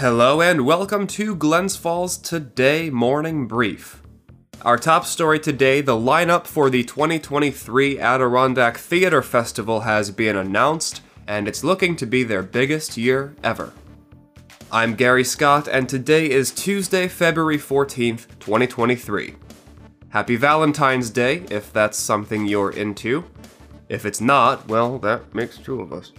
Hello and welcome to Glens Falls Today Morning Brief. Our top story today the lineup for the 2023 Adirondack Theatre Festival has been announced, and it's looking to be their biggest year ever. I'm Gary Scott, and today is Tuesday, February 14th, 2023. Happy Valentine's Day, if that's something you're into. If it's not, well, that makes two of us.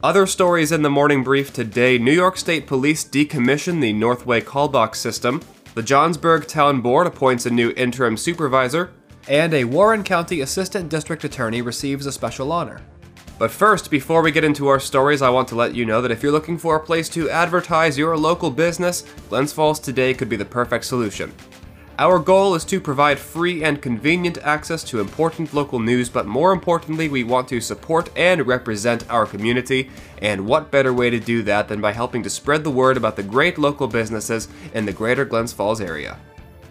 Other stories in the morning brief today New York State Police decommission the Northway callbox system, the Johnsburg Town Board appoints a new interim supervisor, and a Warren County Assistant District Attorney receives a special honor. But first, before we get into our stories, I want to let you know that if you're looking for a place to advertise your local business, Glens Falls Today could be the perfect solution. Our goal is to provide free and convenient access to important local news, but more importantly, we want to support and represent our community. And what better way to do that than by helping to spread the word about the great local businesses in the greater Glens Falls area?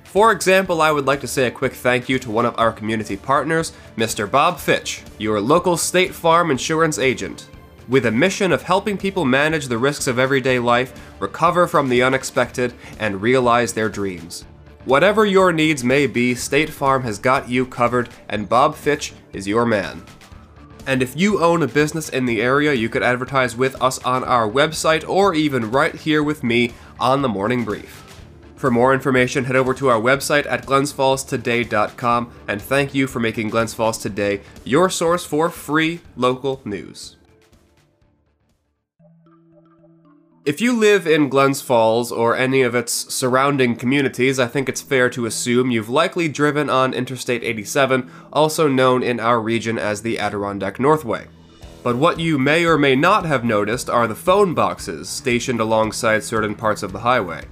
For example, I would like to say a quick thank you to one of our community partners, Mr. Bob Fitch, your local State Farm insurance agent. With a mission of helping people manage the risks of everyday life, recover from the unexpected, and realize their dreams. Whatever your needs may be, State Farm has got you covered, and Bob Fitch is your man. And if you own a business in the area, you could advertise with us on our website or even right here with me on the Morning Brief. For more information, head over to our website at glensfallstoday.com and thank you for making Glens Falls Today your source for free local news. If you live in Glens Falls or any of its surrounding communities, I think it's fair to assume you've likely driven on Interstate 87, also known in our region as the Adirondack Northway. But what you may or may not have noticed are the phone boxes stationed alongside certain parts of the highway.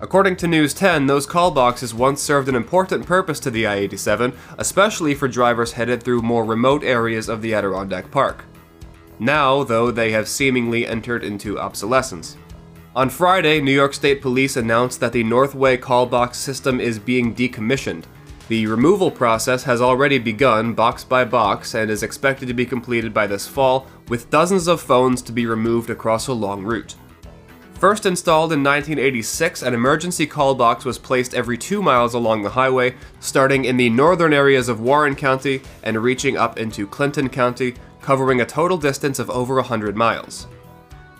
According to News 10, those call boxes once served an important purpose to the I 87, especially for drivers headed through more remote areas of the Adirondack Park. Now, though, they have seemingly entered into obsolescence. On Friday, New York State Police announced that the Northway call box system is being decommissioned. The removal process has already begun, box by box, and is expected to be completed by this fall, with dozens of phones to be removed across a long route. First installed in 1986, an emergency call box was placed every two miles along the highway, starting in the northern areas of Warren County and reaching up into Clinton County, covering a total distance of over 100 miles.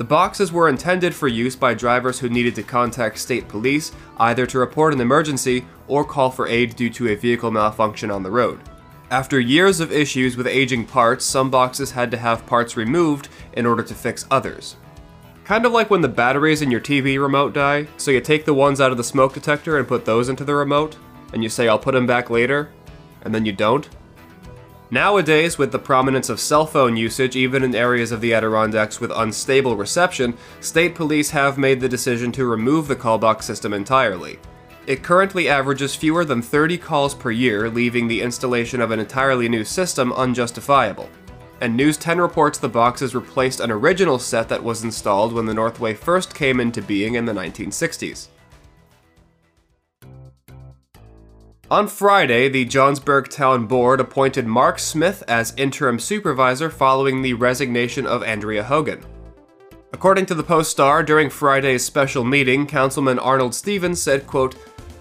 The boxes were intended for use by drivers who needed to contact state police either to report an emergency or call for aid due to a vehicle malfunction on the road. After years of issues with aging parts, some boxes had to have parts removed in order to fix others. Kind of like when the batteries in your TV remote die, so you take the ones out of the smoke detector and put those into the remote, and you say, I'll put them back later, and then you don't. Nowadays, with the prominence of cell phone usage even in areas of the Adirondacks with unstable reception, state police have made the decision to remove the callbox system entirely. It currently averages fewer than 30 calls per year, leaving the installation of an entirely new system unjustifiable. And News 10 reports the boxes replaced an original set that was installed when the Northway first came into being in the 1960s. On Friday, the Johnsburg Town Board appointed Mark Smith as interim supervisor following the resignation of Andrea Hogan. According to the Post Star, during Friday's special meeting, Councilman Arnold Stevens said, quote,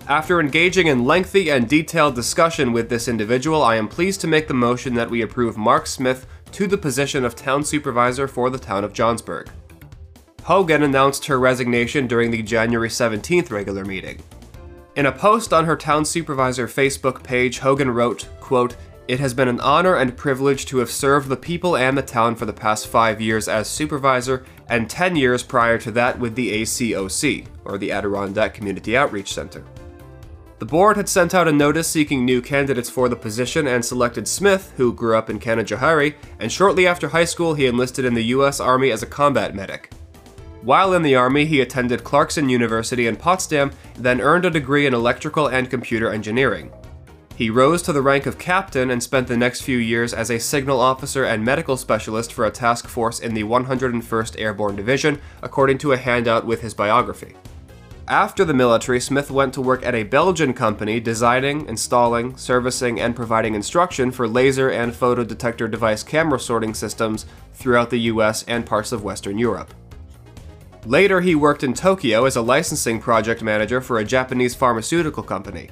after engaging in lengthy and detailed discussion with this individual, I am pleased to make the motion that we approve Mark Smith to the position of town supervisor for the town of Johnsburg. Hogan announced her resignation during the January 17th regular meeting. In a post on her town supervisor Facebook page, Hogan wrote, quote, It has been an honor and privilege to have served the people and the town for the past five years as supervisor and 10 years prior to that with the ACOC, or the Adirondack Community Outreach Center. The board had sent out a notice seeking new candidates for the position and selected Smith, who grew up in Canajoharie, and shortly after high school he enlisted in the U.S. Army as a combat medic. While in the Army, he attended Clarkson University in Potsdam, then earned a degree in electrical and computer engineering. He rose to the rank of captain and spent the next few years as a signal officer and medical specialist for a task force in the 101st Airborne Division, according to a handout with his biography. After the military, Smith went to work at a Belgian company designing, installing, servicing, and providing instruction for laser and photodetector device camera sorting systems throughout the US and parts of Western Europe. Later, he worked in Tokyo as a licensing project manager for a Japanese pharmaceutical company.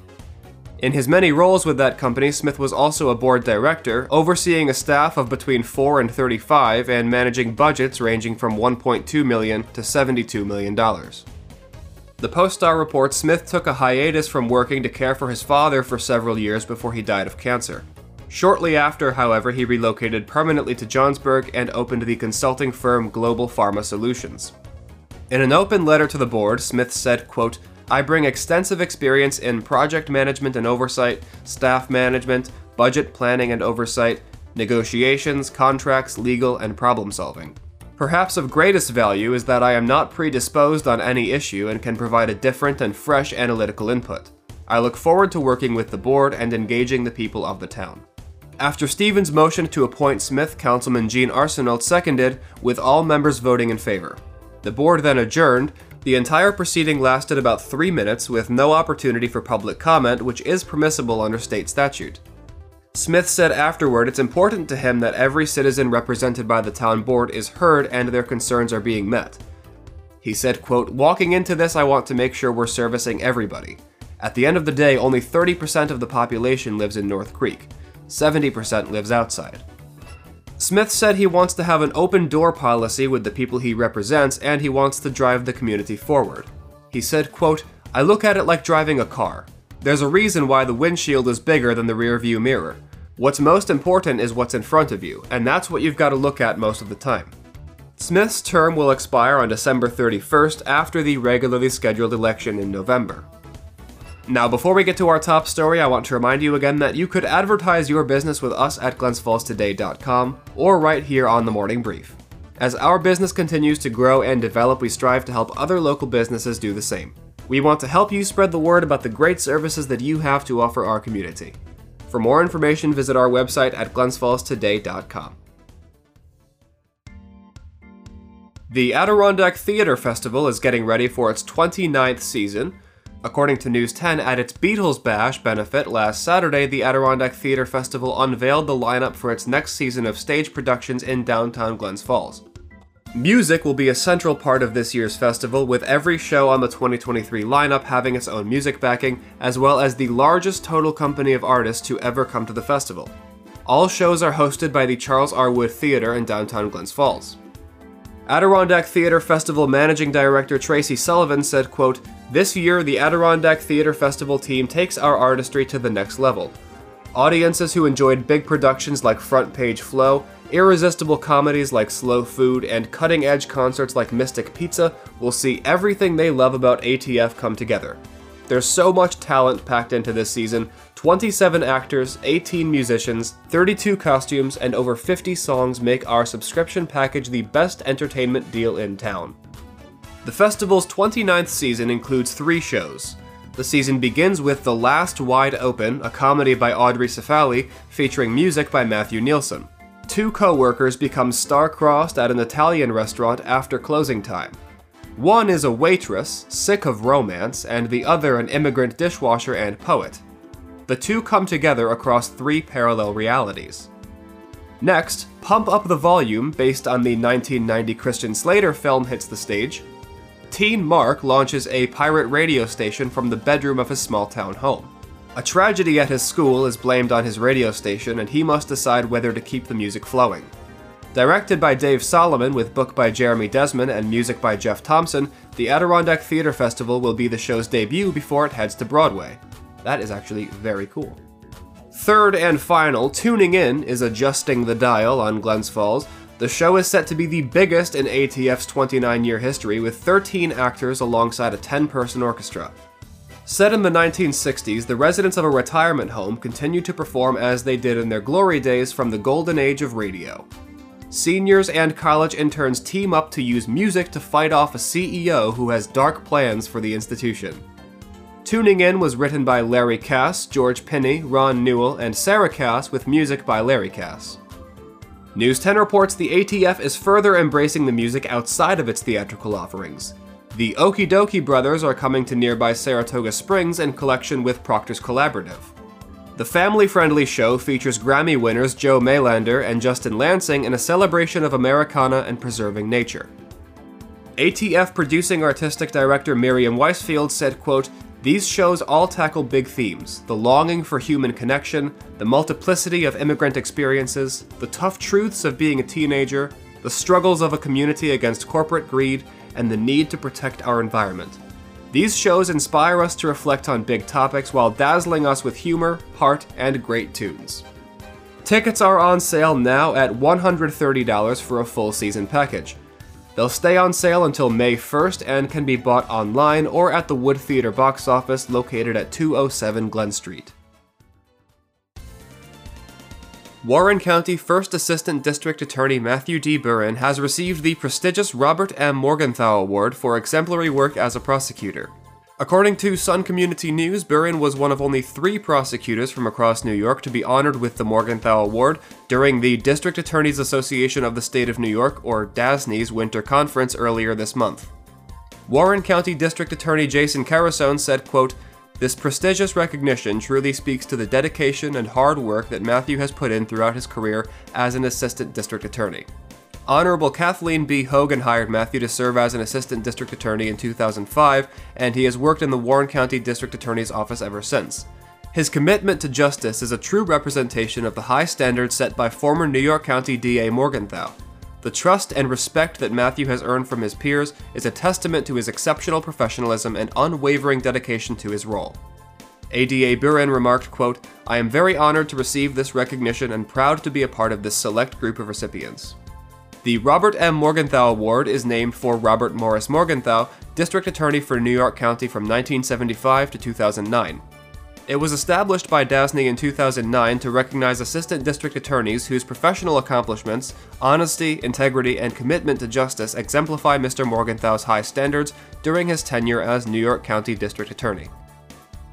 In his many roles with that company, Smith was also a board director, overseeing a staff of between 4 and 35 and managing budgets ranging from 1.2 million to 72 million dollars. The Post-Star reports Smith took a hiatus from working to care for his father for several years before he died of cancer. Shortly after, however, he relocated permanently to Johnsburg and opened the consulting firm Global Pharma Solutions. In an open letter to the board, Smith said, quote, I bring extensive experience in project management and oversight, staff management, budget planning and oversight, negotiations, contracts, legal, and problem solving. Perhaps of greatest value is that I am not predisposed on any issue and can provide a different and fresh analytical input. I look forward to working with the board and engaging the people of the town. After Stevens' motion to appoint Smith, Councilman Gene Arsenault seconded, with all members voting in favor. The board then adjourned, the entire proceeding lasted about three minutes with no opportunity for public comment, which is permissible under state statute. Smith said afterward it's important to him that every citizen represented by the town board is heard and their concerns are being met. He said, quote, Walking into this, I want to make sure we're servicing everybody. At the end of the day, only 30% of the population lives in North Creek, 70% lives outside. Smith said he wants to have an open door policy with the people he represents and he wants to drive the community forward. He said, quote, I look at it like driving a car. There's a reason why the windshield is bigger than the rear view mirror. What's most important is what's in front of you, and that's what you've got to look at most of the time. Smith's term will expire on December 31st after the regularly scheduled election in November. Now, before we get to our top story, I want to remind you again that you could advertise your business with us at glensfallstoday.com or right here on the Morning Brief. As our business continues to grow and develop, we strive to help other local businesses do the same. We want to help you spread the word about the great services that you have to offer our community. For more information, visit our website at glensfallstoday.com. The Adirondack Theatre Festival is getting ready for its 29th season. According to News 10, at its Beatles Bash benefit last Saturday, the Adirondack Theatre Festival unveiled the lineup for its next season of stage productions in downtown Glens Falls. Music will be a central part of this year's festival, with every show on the 2023 lineup having its own music backing, as well as the largest total company of artists to ever come to the festival. All shows are hosted by the Charles R. Wood Theatre in downtown Glens Falls. Adirondack Theatre Festival Managing Director Tracy Sullivan said, quote, This year, the Adirondack Theatre Festival team takes our artistry to the next level. Audiences who enjoyed big productions like Front Page Flow, irresistible comedies like Slow Food, and cutting edge concerts like Mystic Pizza will see everything they love about ATF come together. There's so much talent packed into this season 27 actors, 18 musicians, 32 costumes, and over 50 songs make our subscription package the best entertainment deal in town. The festival's 29th season includes three shows. The season begins with The Last Wide Open, a comedy by Audrey Cefaly featuring music by Matthew Nielsen. Two co workers become star-crossed at an Italian restaurant after closing time. One is a waitress, sick of romance, and the other an immigrant dishwasher and poet. The two come together across three parallel realities. Next, Pump Up the Volume, based on the 1990 Christian Slater film, hits the stage. Teen Mark launches a pirate radio station from the bedroom of his small town home. A tragedy at his school is blamed on his radio station, and he must decide whether to keep the music flowing. Directed by Dave Solomon with book by Jeremy Desmond and music by Jeff Thompson, the Adirondack Theatre Festival will be the show's debut before it heads to Broadway. That is actually very cool. Third and final, tuning in is adjusting the dial on Glens Falls. The show is set to be the biggest in ATF's 29 year history, with 13 actors alongside a 10 person orchestra. Set in the 1960s, the residents of a retirement home continue to perform as they did in their glory days from the golden age of radio. Seniors and college interns team up to use music to fight off a CEO who has dark plans for the institution. Tuning In was written by Larry Cass, George Pinney, Ron Newell, and Sarah Cass with music by Larry Cass. News 10 reports the ATF is further embracing the music outside of its theatrical offerings. The Okee Dokee Brothers are coming to nearby Saratoga Springs in collection with Proctor's Collaborative. The family friendly show features Grammy winners Joe Mailander and Justin Lansing in a celebration of Americana and preserving nature. ATF producing artistic director Miriam Weisfield said, quote, these shows all tackle big themes the longing for human connection, the multiplicity of immigrant experiences, the tough truths of being a teenager, the struggles of a community against corporate greed, and the need to protect our environment. These shows inspire us to reflect on big topics while dazzling us with humor, heart, and great tunes. Tickets are on sale now at $130 for a full season package. They'll stay on sale until May 1st and can be bought online or at the Wood Theater box office located at 207 Glen Street. Warren County First Assistant District Attorney Matthew D. Burin has received the prestigious Robert M. Morgenthau Award for exemplary work as a prosecutor. According to Sun Community News, Burin was one of only three prosecutors from across New York to be honored with the Morgenthau Award during the District Attorneys Association of the State of New York, or DASNY's, winter conference earlier this month. Warren County District Attorney Jason Carusone said, quote, This prestigious recognition truly speaks to the dedication and hard work that Matthew has put in throughout his career as an assistant district attorney. Honorable Kathleen B. Hogan hired Matthew to serve as an assistant district attorney in 2005, and he has worked in the Warren County District Attorney's Office ever since. His commitment to justice is a true representation of the high standards set by former New York County DA Morgenthau. The trust and respect that Matthew has earned from his peers is a testament to his exceptional professionalism and unwavering dedication to his role. ADA Burin remarked, quote, I am very honored to receive this recognition and proud to be a part of this select group of recipients. The Robert M. Morgenthau Award is named for Robert Morris Morgenthau, District Attorney for New York County from 1975 to 2009. It was established by DASNY in 2009 to recognize assistant district attorneys whose professional accomplishments, honesty, integrity, and commitment to justice exemplify Mr. Morgenthau's high standards during his tenure as New York County District Attorney.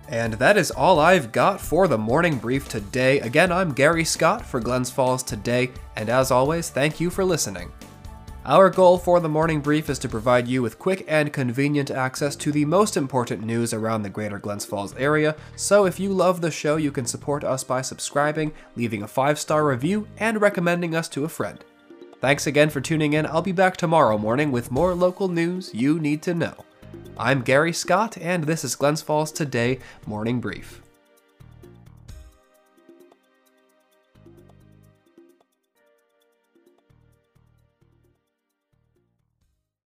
And that is all I've got for the morning brief today. Again, I'm Gary Scott for Glens Falls Today, and as always, thank you for listening. Our goal for the morning brief is to provide you with quick and convenient access to the most important news around the greater Glens Falls area, so if you love the show, you can support us by subscribing, leaving a five star review, and recommending us to a friend. Thanks again for tuning in. I'll be back tomorrow morning with more local news you need to know. I'm Gary Scott, and this is Glens Falls Today Morning Brief.